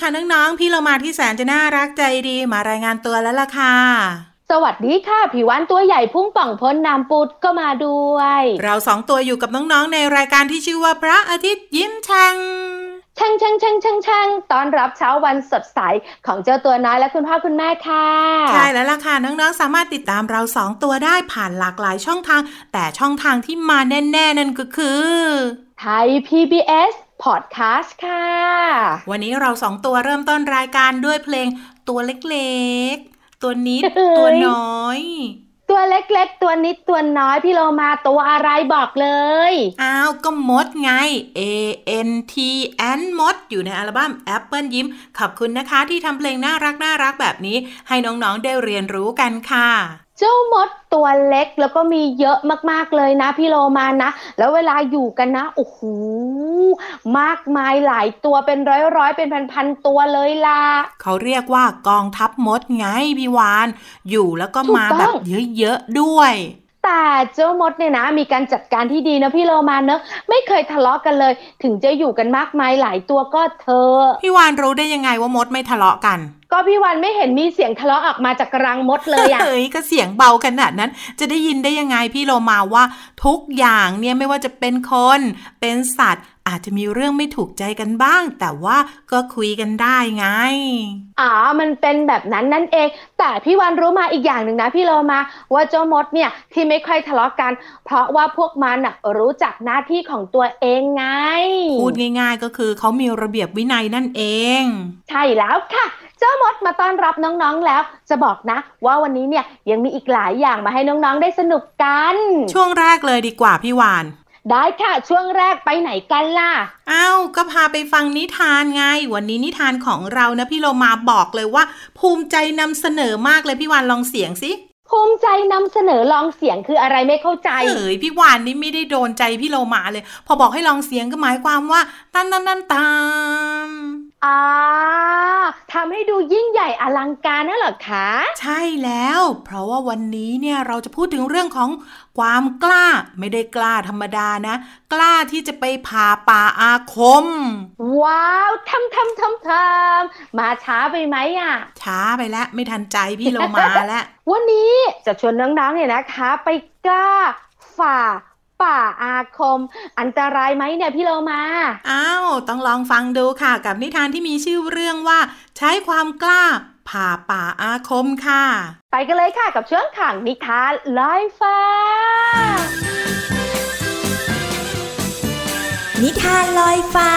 ค่ะน้องๆ พี่เรามาที่แสนจะน่ารักใจดีมารายงานตัวแล้วล่ะค่ะ สวัสดีค่ะผิววันตัวใหญ่พุ่งป่องพ้นน้ำปุดก็มาด้วย เราสองตัวอยู่กับน้องๆ ในรายการที่ชื่อว่าพระอาทิตย์ยิ้มช่างช่างช่างช่างช่างช่างตอนรับเช้าวันสดใสของเจ้าตัวน้อยและคุณพ่อคุณแม่ค่ะ ใช่แล้วล่ะค่ะ น้องๆ สามารถติดตามเราสองตัวได้ผ่านหลากหลายช่องทาง แต่ช่องทางที่มาแน่ ๆ นั่นก็คือไทย PBS พอดแคสต์ค่ะ วันนี้เราสองตัวเริ่มต้นรายการด้วยเพลงตัวเล็กๆ ตัวนิด ตัวน้อย ตัวเล็กๆ ตัวนิดตัวน้อยพี่โลมาตัวอะไรบอกเลย อ้าว ก็มดไง A N T N มด อยู่ในอัลบั้ม Apple ยิ้ม ขอบคุณนะคะที่ทำเพลงน่ารักน่ารักแบบนี้ ให้น้องๆได้เรียนรู้กันค่ะ เจ้ามดตัวเล็กแล้วก็มีเยอะมากๆเลยนะพี่โลมานะ แล้วเวลาอยู่กันนะโอ้โหมากมายหลายตัวเป็นร้อยๆ เป็นพันๆตัวเลยล่ะเขาเรียกว่ากองทัพมดไงพี่วาน อยู่แล้วก็มาแบบเยอะๆด้วย แต่เจ้ามดเนี่ยนะมีการจัดการที่ดีนะพี่โลมาเนอะไม่เคยทะเลาะกันเลย ถึงจะอยู่กันมากมายหลายตัวก็เธอ พี่วานรู้ได้ยังไงว่ามดไม่ทะเลาะกัน ก็พี่วานไม่เห็นมีเสียงทะเลาะออกมาจากรังมดเลยอะเฮ้ยก็เสียงเบาขนาดนั้น จะได้ยินได้ยังไงพี่โลมาว่า ทุกอย่างเนี่ยไม่ว่าจะเป็นคนเป็นสัตว์ อาจจะมีเรื่องไม่ถูกใจกันบ้าง แต่ว่าก็คุยกันได้ไง อ๋อ มันเป็นแบบนั้นนั่นเอง แต่พี่วันรู้มาอีกอย่างหนึ่งนะพี่โลมา ว่าเจ้ามดเนี่ยที่ไม่ค่อยทะเลาะกัน เพราะว่าพวกมันอะรู้จักหน้าที่ของตัวเองไง พูดง่ายๆก็คือเขามีระเบียบวินัยนั่นเอง ใช่แล้วค่ะเจ้ามดมาต้อนรับน้องๆแล้ว จะบอกนะ ว่าวันนี้เนี่ยยังมีอีกหลายอย่างมาให้น้องๆได้สนุกกัน ช่วงแรกเลยดีกว่าพี่วาน ได้ค่ะ ช่วงแรกไปไหนกันล่ะ อ้าว ก็พาไปฟังนิทานไง วันนี้นิทานของเรานะพี่โลมาบอกเลยว่า ภูมิใจนำเสนอมากเลยพี่วานลองเสียงสิภูมิใจนำเสนอลองเสียงคืออะไรไม่เข้าใจเอ้ยพี่วานนี่ไม่ได้โดนใจพี่โลมาเลย พอบอกให้ลองเสียงก็หมายความว่าตันตันตันตัน อ่าทำให้ดูยิ่งใหญ่อลังการนั่นเหรอคะ ใช่แล้ว เพราะว่าวันนี้เนี่ยเราจะพูดถึงเรื่องของความกล้าไม่ได้กล้าธรรมดานะ กล้าที่จะไปผ่าป่าอาคม ว้าวทำทำทำทำมาช้าไปไหมอะ ช้าไปแล้วไม่ทันใจพี่โลมาแล้ว วันนี้จะชวนน้องๆเนี่ยนะคะ ไปกล้าฝ่า ป่าอาคม อันตรายไหมเนี่ยพี่โลมา อ้าว ต้องลองฟังดูค่ะ กับนิทานที่มีชื่อเรื่องว่า ใช้ความกล้าผ่าป่าอาคมค่ะ ไปกันเลยค่ะกับเชื่องขังนิทานลอยฟ้า นิทานลอยฟ้า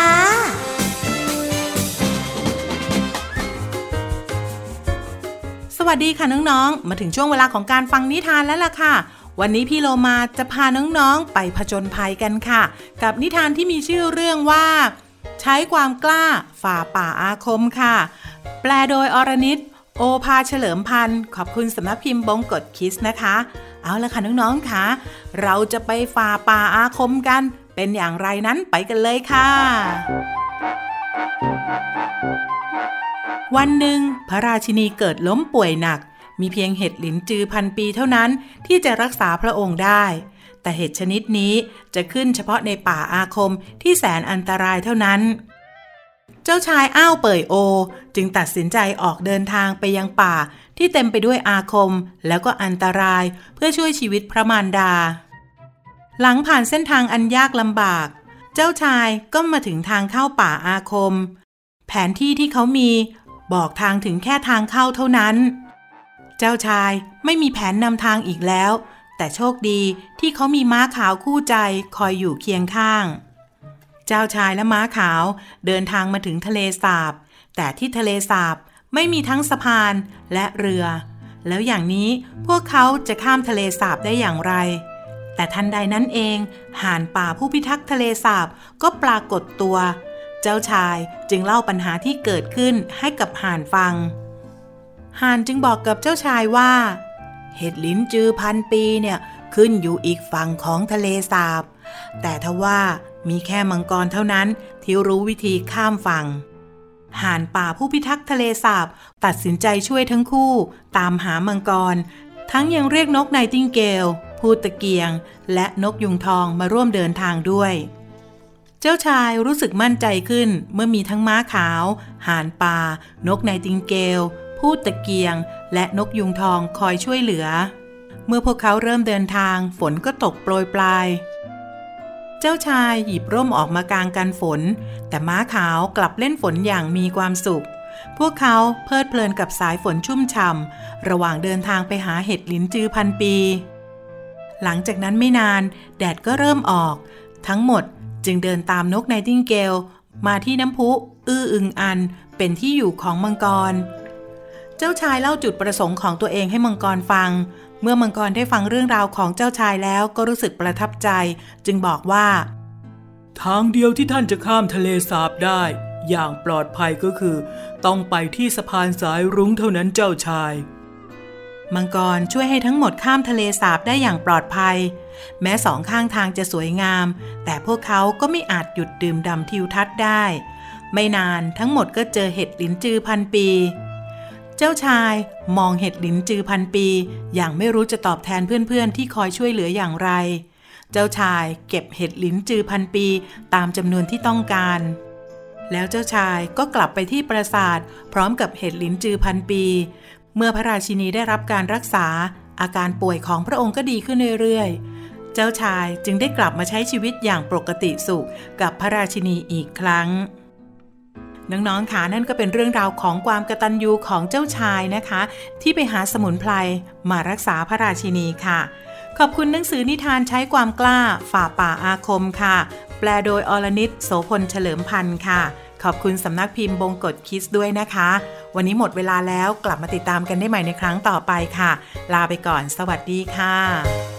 สวัสดีค่ะน้องๆ มาถึงช่วงเวลาของการฟังนิทานแล้วล่ะค่ะ วันนี้พี่โลมาจะพาน้องๆไปผจญภัยกันค่ะ กับนิทานที่มีชื่อเรื่องว่า ใช้ความกล้าฝ่าป่าอาคมค่ะ แปลโดยอรนิตโอภาเฉลิมพันธ์ขอบคุณสำนักพิมพ์บงกฎคิสนะคะ เอาละค่ะน้องๆค่ะ เราจะไปฝ่าป่าอาคมกัน เป็นอย่างไรนั้นไปกันเลยค่ะ วันหนึ่งพระราชินีเกิดล้มป่วยหนัก มีเพียงเห็ดหลินจือพันปีเท่านั้นที่จะรักษาพระองค์ได้ แต่เห็ดชนิดนี้จะขึ้นเฉพาะในป่าอาคมที่แสนอันตรายเท่านั้น เจ้าชายอ้าวเป่ยโอ จึงตัดสินใจออกเดินทางไปยังป่าที่เต็มไปด้วยอาคมแล้วก็อันตรายเพื่อช่วยชีวิตพระมารดา หลังผ่านเส้นทางอันยากลำบาก เจ้าชายก็มาถึงทางเข้าป่าอาคม แผนที่ที่เขามีบอกทางถึงแค่ทางเข้าเท่านั้น เจ้าชายไม่มีแผนนำทางอีกแล้ว แต่โชคดีที่เขามีม้าขาวคู่ใจคอยอยู่เคียงข้าง เจ้าชายและม้าขาวเดินทางมาถึงทะเลสาบ แต่ที่ทะเลสาบไม่มีทั้งสะพานและเรือ แล้วอย่างนี้พวกเขาจะข้ามทะเลสาบได้อย่างไร แต่ทันใดนั้นเองห่านป่าผู้พิทักษ์ทะเลสาบก็ปรากฏตัว เจ้าชายจึงเล่าปัญหาที่เกิดขึ้นให้กับห่านฟัง ห่านจึงบอกกับเจ้าชายว่า เห็ดลิ้นจือพันปีเนี่ยขึ้นอยู่อีกฝั่งของทะเลสาบ แต่ทว่ามีแค่มังกรเท่านั้นที่รู้วิธีข้ามฝั่งห่านป่าผู้พิทักษ์ทะเลสาบ ตัดสินใจช่วยทั้งคู่ ตามหามังกร ทั้งยังเรียกนกไนติงเกลพูดตะเกียง และนกยุงทองมาร่วมเดินทางด้วย เจ้าชายรู้สึกมั่นใจขึ้นเมื่อมีทั้งม้าขาว ห่านป่า นกไนติงเกล พูดตะเกียง และนกยุงทองคอยช่วยเหลือ เมื่อพวกเขาเริ่มเดินทางฝนก็ตกโปรยปลาย เจ้าชายหยิบร่มออกมากางกันฝน แต่ม้าขาวกลับเล่นฝนอย่างมีความสุข พวกเขาเพลิดเพลินกับสายฝนชุ่มฉ่ำระหว่างเดินทางไปหาเห็ดลิ้นจือพันปี หลังจากนั้นไม่นานแดดก็เริ่มออก ทั้งหมดจึงเดินตามนกไนติงเกลมาที่น้ำพุ อื้ออึงอัน เป็นที่อยู่ของมังกร เจ้าชายเล่าจุดประสงค์ของตัวเองให้มังกรฟัง เมื่อมังกรได้ฟังเรื่องราวของเจ้าชายแล้วก็รู้สึกประทับใจ จึงบอกว่า ทางเดียวที่ท่านจะข้ามทะเลสาบได้ อย่างปลอดภัยก็คือ ต้องไปที่สะพานสายรุ้งเท่านั้นเจ้าชาย มังกรช่วยให้ทั้งหมดข้ามทะเลสาบได้อย่างปลอดภัย แม้สองข้างทางจะสวยงาม แต่พวกเขาก็ไม่อาจหยุดดื่มด่ำทิวทัศน์ได้ ไม่นานทั้งหมดก็เจอเห็ดลิ้นจือพันปี เจ้าชายมองเห็ดหลินจือพันปี อย่างไม่รู้จะตอบแทนเพื่อนๆ ที่คอยช่วยเหลืออย่างไร เจ้าชายเก็บเห็ดหลินจือพันปีตามจำนวนที่ต้องการ แล้วเจ้าชายก็กลับไปที่ปราสาทพร้อมกับเห็ดหลินจือพันปี เมื่อพระราชินีได้รับการรักษา อาการป่วยของพระองค์ก็ดีขึ้นเรื่อยๆ เจ้าชายจึงได้กลับมาใช้ชีวิตอย่างปกติสุขกับพระราชินีอีกครั้ง น้องๆค่ะนั่นก็เป็นเรื่องราวของความกระตัญญูของเจ้าชายนะคะ ที่ไปหาสมุนไพรมารักษาพระราชินีค่ะ ขอบคุณหนังสือนิทานใช้ความกล้าฝ่าป่าอาคมค่ะ แปลโดยอรนิตโสพลเฉลิมพันธ์ค่ะ ขอบคุณสำนักพิมพ์บงกฎคิสด้วยนะคะ วันนี้หมดเวลาแล้วกลับมาติดตามกันได้ใหม่ในครั้งต่อไปค่ะ ลาไปก่อน สวัสดีค่ะ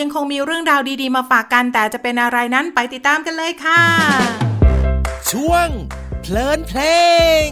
ยังคงมีเรื่องราวดีๆ มาฝากกัน แต่จะเป็นอะไรนั้นไปติดตามกันเลยค่ะ ช่วงเพลินเพลง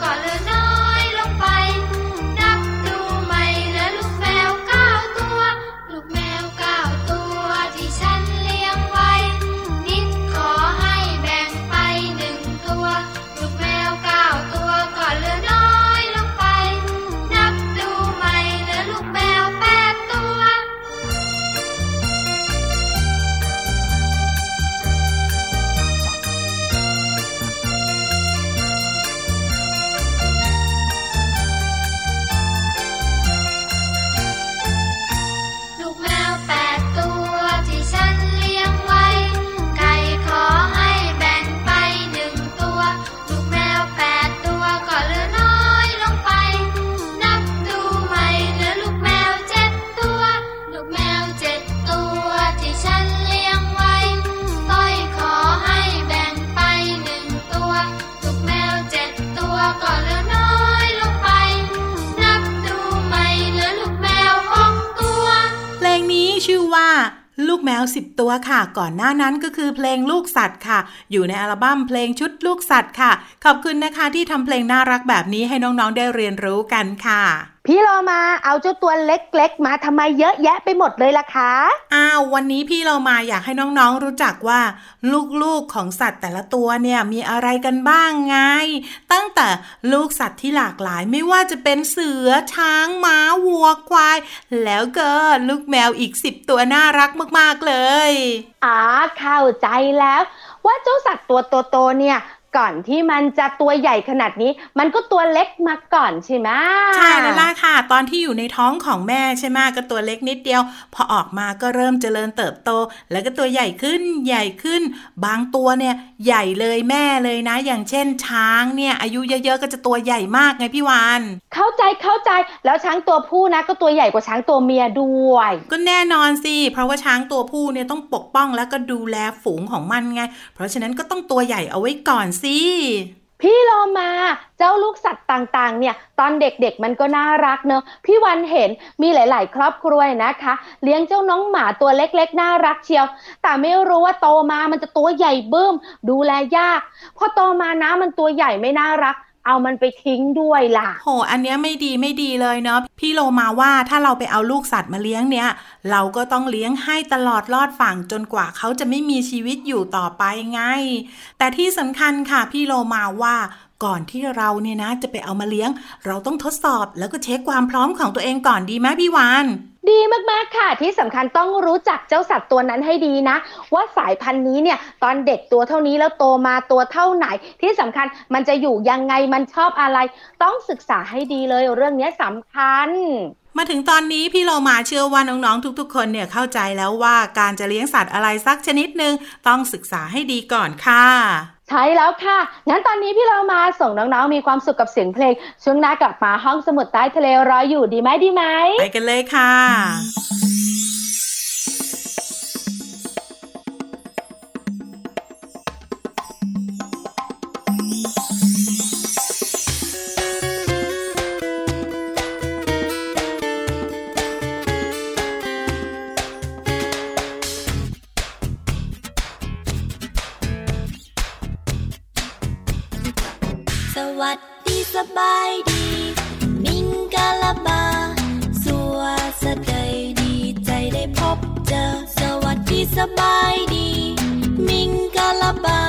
color. ตัวค่ะ ก่อนหน้านั้นก็คือเพลงลูกสัตว์ค่ะ อยู่ในอัลบั้มเพลงชุดลูกสัตว์ค่ะ ขอบคุณนะคะที่ทำเพลงน่ารักแบบนี้ให้น้องๆได้เรียนรู้กันค่ะพี่โลมาเอาเจ้าตัวเล็กๆ มาทำไมเยอะแยะไปหมดเลยล่ะคะ อ้าววันนี้พี่โลมาอยากให้น้องๆรู้จักว่า ลูกๆของสัตว์แต่ละตัวเนี่ยมีอะไรกันบ้างไง ตั้งแต่ลูกสัตว์ที่หลากหลายไม่ว่าจะเป็นเสือช้างม้าวัวควาย แล้วก็ลูกแมวอีกสิบตัวน่ารักมากๆเลยอ๋อเข้าใจแล้วว่าเจ้าสัตว์ตัวโตๆเนี่ย ก่อนที่มันจะตัวใหญ่ขนาดนี้ มันก็ตัวเล็กมาก่อนใช่ไหมใช่แล้วล่ะค่ะ ตอนที่อยู่ในท้องของแม่ใช่ไหมก็ตัวเล็กนิดเดียว พอออกมาก็เริ่มเจริญเติบโต แล้วก็ตัวใหญ่ขึ้นใหญ่ขึ้น บางตัวเนี่ยใหญ่เลยแม่เลยนะ อย่างเช่นช้างเนี่ยอายุเยอะๆก็จะตัวใหญ่มากไงพี่วานเข้าใจเข้าใจแล้วช้างตัวผู้นะ ก็ตัวใหญ่กว่าช้างตัวเมียด้วย ก็แน่นอนสิเพราะว่าช้างตัวผู้เนี่ยต้องปกป้องแล้วก็ดูแลฝูงของมันไง เพราะฉะนั้นก็ต้องตัวใหญ่เอาไว้ก่อนสิ พี่โลมา เจ้าลูกสัตว์ต่างๆ เนี่ย ตอนเด็กๆมันก็น่ารักเนอะพี่วันเห็นมีหลาย ๆ ครอบครัวนะคะ เลี้ยงเจ้าน้องหมาตัวเล็กๆ น่ารักเชียว แต่ไม่รู้ว่าโตมามันจะตัวใหญ่เบิ่มดูแลยาก พอโตมานะมันตัวใหญ่ไม่น่ารัก เอามันไปทิ้งด้วยล่ะ โห อันเนี้ยไม่ดีไม่ดีเลยเนาะ พี่โลมาว่าถ้าเราไปเอาลูกสัตว์มาเลี้ยงเนี้ยเราก็ต้องเลี้ยงให้ตลอดรอดฝั่งจนกว่าเขาจะไม่มีชีวิตอยู่ต่อไปไง แต่ที่สำคัญค่ะพี่โลมาว่า ก่อนที่เราเนี่ยนะจะไปเอามาเลี้ยง เราต้องทดสอบแล้วก็เช็คความพร้อมของตัวเองก่อนดีไหมพี่วานดีมาก ๆ ค่ะ ที่สำคัญต้องรู้จักเจ้าสัตว์ตัวนั้นให้ดีนะ ว่าสายพันธุ์นี้เนี่ย ตอนเด็กตัวเท่านี้แล้วโตมาตัวเท่าไหน ที่สำคัญมันจะอยู่ยังไงมันชอบอะไร ต้องศึกษาให้ดีเลยเรื่องนี้สำคัญ มาถึงตอนนี้พี่โลมาเชื่อว่าน้อง ๆ ทุก ๆ คนเนี่ยเข้าใจแล้วว่าการจะเลี้ยงสัตว์อะไรสักชนิดหนึ่งต้องศึกษาให้ดีก่อนค่ะ ใช่แล้วค่ะ งั้นตอนนี้พี่เรามาส่งน้องๆ มีความสุขกับเสียงเพลง ช่วงหน้ากลับมาห้องสมุดใต้ทะเลรออยู่ดีไหมดีไหม ไปกันเลยค่ะ บายดีมิงกาลาบา สัวสะเดยดีใจได้พบเจอ สวัสดีสบายดี มิงกาลาบา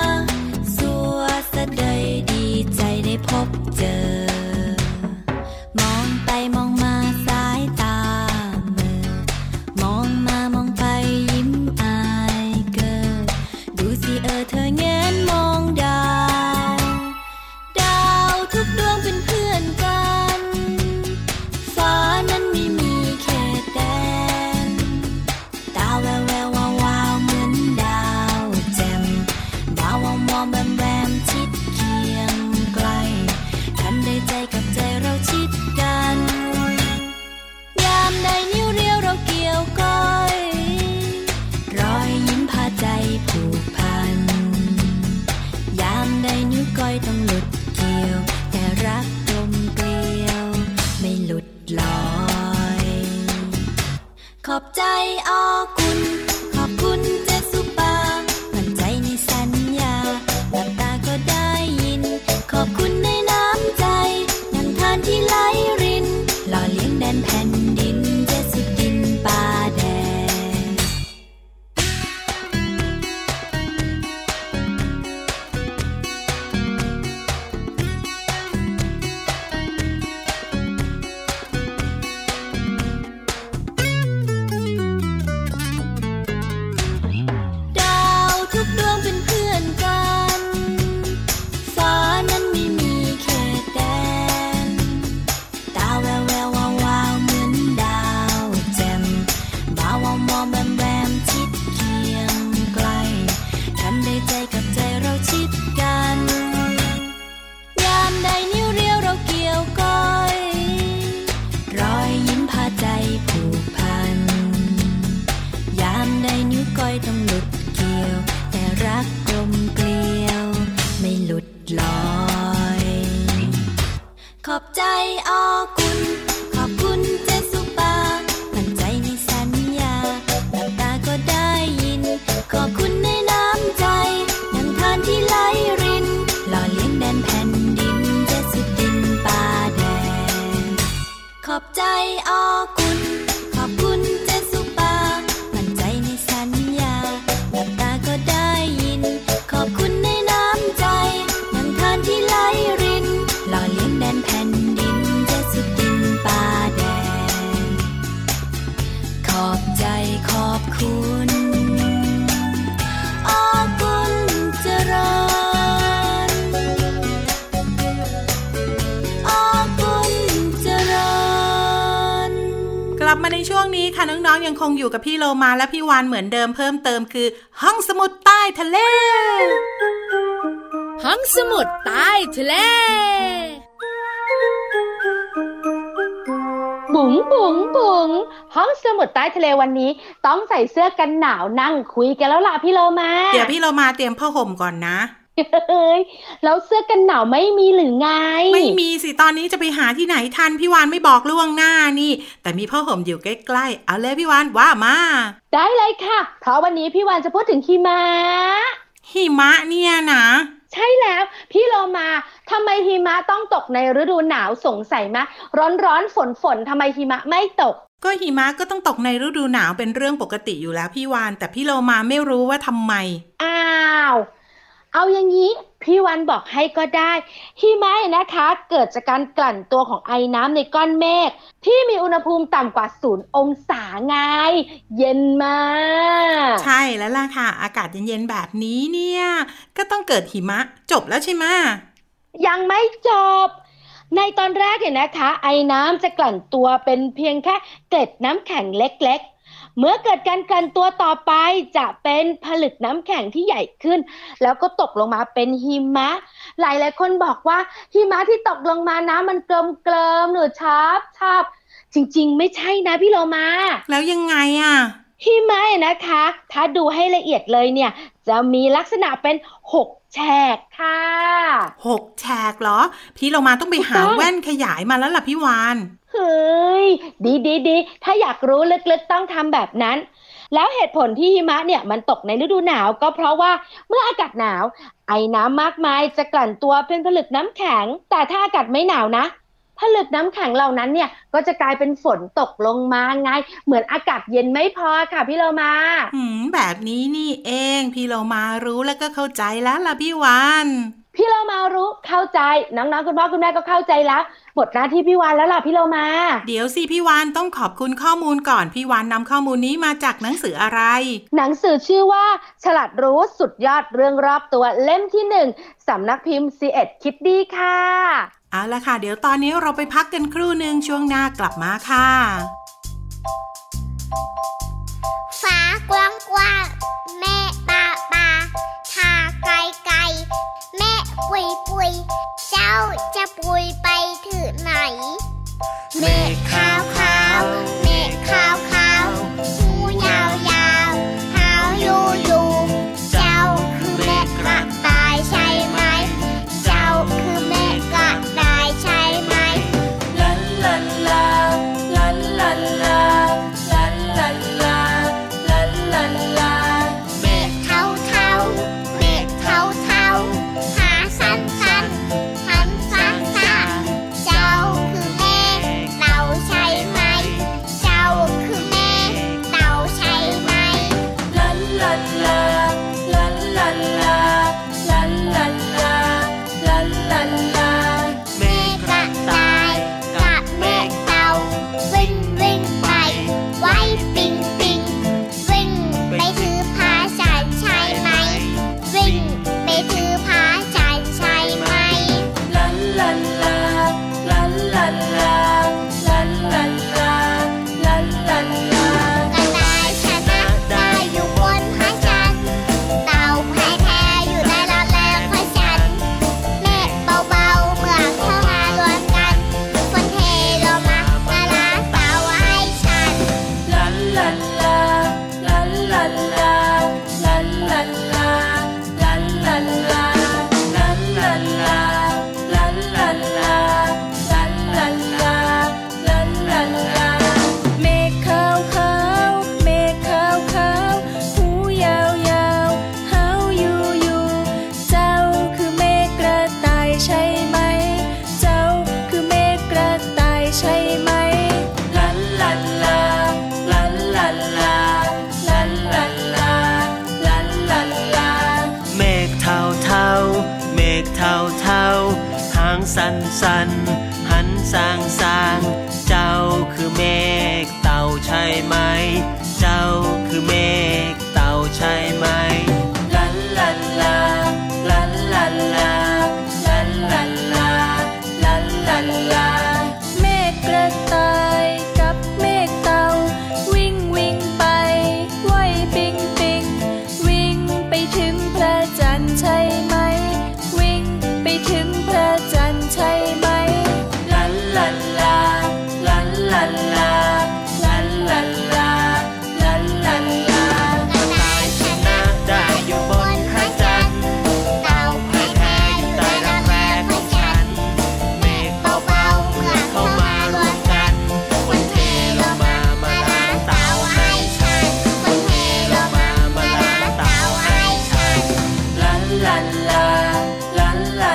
ช่วงนี้ค่ะน้องๆยังคงอยู่กับพี่โลมาและพี่วานเหมือนเดิมเพิ่มเติมคือ ห้องสมุดใต้ทะเล ห้องสมุดใต้ทะเล บุ๋งบุ๋งบุ๋งห้องสมุดใต้ทะเลวันนี้ ต้องใส่เสื้อกันหนาวนั่งคุยกันแล้วล่ะพี่โลมา เดี๋ยวพี่โลมาเตรียมผ้าห่มก่อนนะ เฮ้ยแล้วเสื้อกันหนาวไม่มีหรือไง ไม่มีสิตอนนี้จะไปหาที่ไหนทันพี่วานไม่บอกล่วงหน้านี่ แต่มีผ้าห่มอยู่ใกล้ๆ เอาเลยพี่วานว่ามา ได้เลยค่ะ เพราะวันนี้พี่วานจะพูดถึงหิมะหิมะเนี่ยนะใช่แล้วพี่โลมาทำไมหิมะต้องตกในฤดูหนาวสงสัยมะ ร้อนร้อนฝนฝนทำไมหิมะไม่ตก ก็หิมะก็ต้องตกในฤดูหนาวเป็นเรื่องปกติอยู่แล้วพี่วาน แต่พี่โลมาไม่รู้ว่าทำไม อ้าว เอาอย่างนี้พี่วันบอกให้ก็ได้หิมะนะคะ เกิดจากการกลั่นตัวของไอ้น้ำในก้อนเมฆที่มีอุณหภูมิต่ำกว่าศูนย์องศาไงเย็นมาก ใช่แล้วล่ะค่ะ อากาศเย็นๆแบบนี้เนี่ย ก็ต้องเกิดหิมะจบแล้วใช่ไหมยังไม่จบ ในตอนแรกเนี่ยนะคะ ไอ้น้ำจะกลั่นตัวเป็นเพียงแค่เกล็ดน้ำแข็งเล็กๆ เมื่อเกิดการกันตัวต่อไปจะเป็นผลึกน้ำแข็งที่ใหญ่ขึ้น แล้วก็ตกลงมาเป็นหิมะ หลายหลายคนบอกว่าหิมะที่ตกลงมาน้ำมันเกลิมเกลิมหรือชาบชาบจริง ๆ ไม่ใช่นะพี่โลมา แล้วยังไงอะ หิมะเนี่ยนะคะ ถ้าดูให้ละเอียดเลยเนี่ย จะมีลักษณะเป็นหกแฉกค่ะหกแฉกเหรอ พี่เรามาต้องไปหาถูกต้องแว่นขยายมาแล้วล่ะพี่วานเฮ้ยดีดีดีถ้าอยากรู้ลึกๆต้องทำแบบนั้น แล้วเหตุผลที่หิมะเนี่ยมันตกในฤดูหนาวก็เพราะว่าเมื่ออากาศหนาว ไอ้น้ำมากมายจะกลั่นตัวเป็นผลึกน้ำแข็ง แต่ถ้าอากาศไม่หนาวนะ ผลึกน้ำแข็งเหล่านั้นเนี่ยก็จะกลายเป็นฝนตกลงมาไง เหมือนอากาศเย็นไม่พอค่ะพี่เรามาหืมแบบนี้นี่เอง พี่เรามารู้แล้วก็เข้าใจแล้วล่ะพี่วานพี่เรามารู้เข้าใจน้องๆคุณพ่อคุณแม่ก็เข้าใจแล้วหมดหน้าที่พี่วานแล้วล่ะพี่เรามา เดี๋ยวสิพี่วานต้องขอบคุณข้อมูลก่อนพี่วานนำข้อมูลนี้มาจากหนังสืออะไร หนังสือชื่อว่า ฉลาดรู้สุดยอดเรื่องรอบตัวเล่มที่หนึ่งสำนักพิมพ์ c ีเอ็ดคิดดีค่ะ เอาละค่ะ เดี๋ยวตอนนี้เราไปพักกันครู่หนึ่งช่วงหน้ากลับมาค่ะ ฟ้ากว้างกว้างแม่ปาปาทาไกลไกลแม่ปุยปุยเจ้าจะปุยไปถึงไหน เมฆขาวขาวเมฆขาวขาว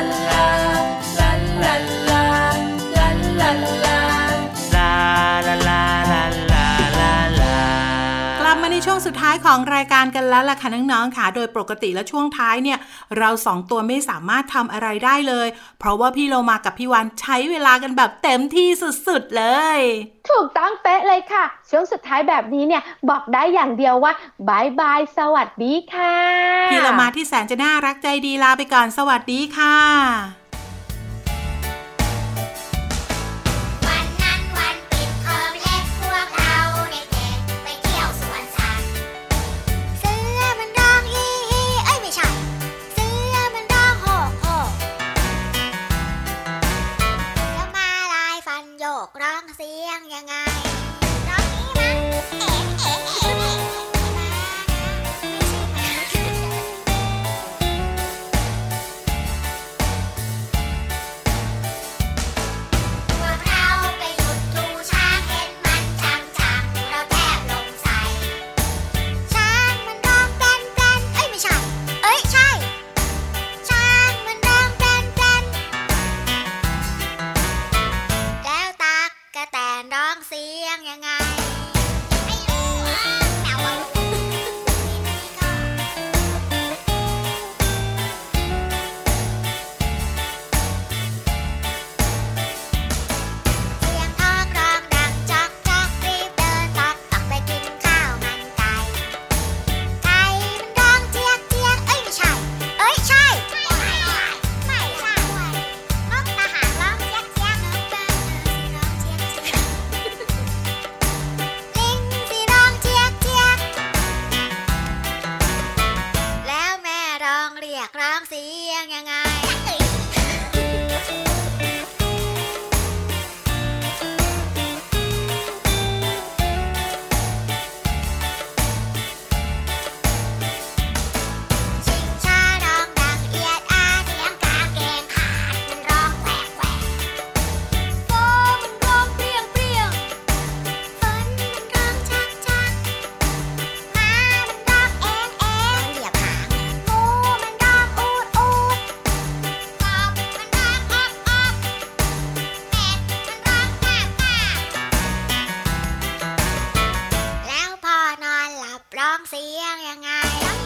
la la. ายของรายการกันแล้วล่ะค่ะน้องๆค่ะ โดยปกติและช่วงท้ายเนี่ย เราสองตัวไม่สามารถทำอะไรได้เลย เพราะว่าพี่โลมากับพี่วันใช้เวลากันแบบเต็มที่สุดๆเลย ถูกต้องเป๊ะเลยค่ะ ช่วงสุดท้ายแบบนี้เนี่ยบอกได้อย่างเดียวว่าบายบายสวัสดีค่ะ พี่โลมาที่แสนจะน่ารักใจดีลาไปก่อนสวัสดีค่ะ กร้องเสียงยังไง Bye.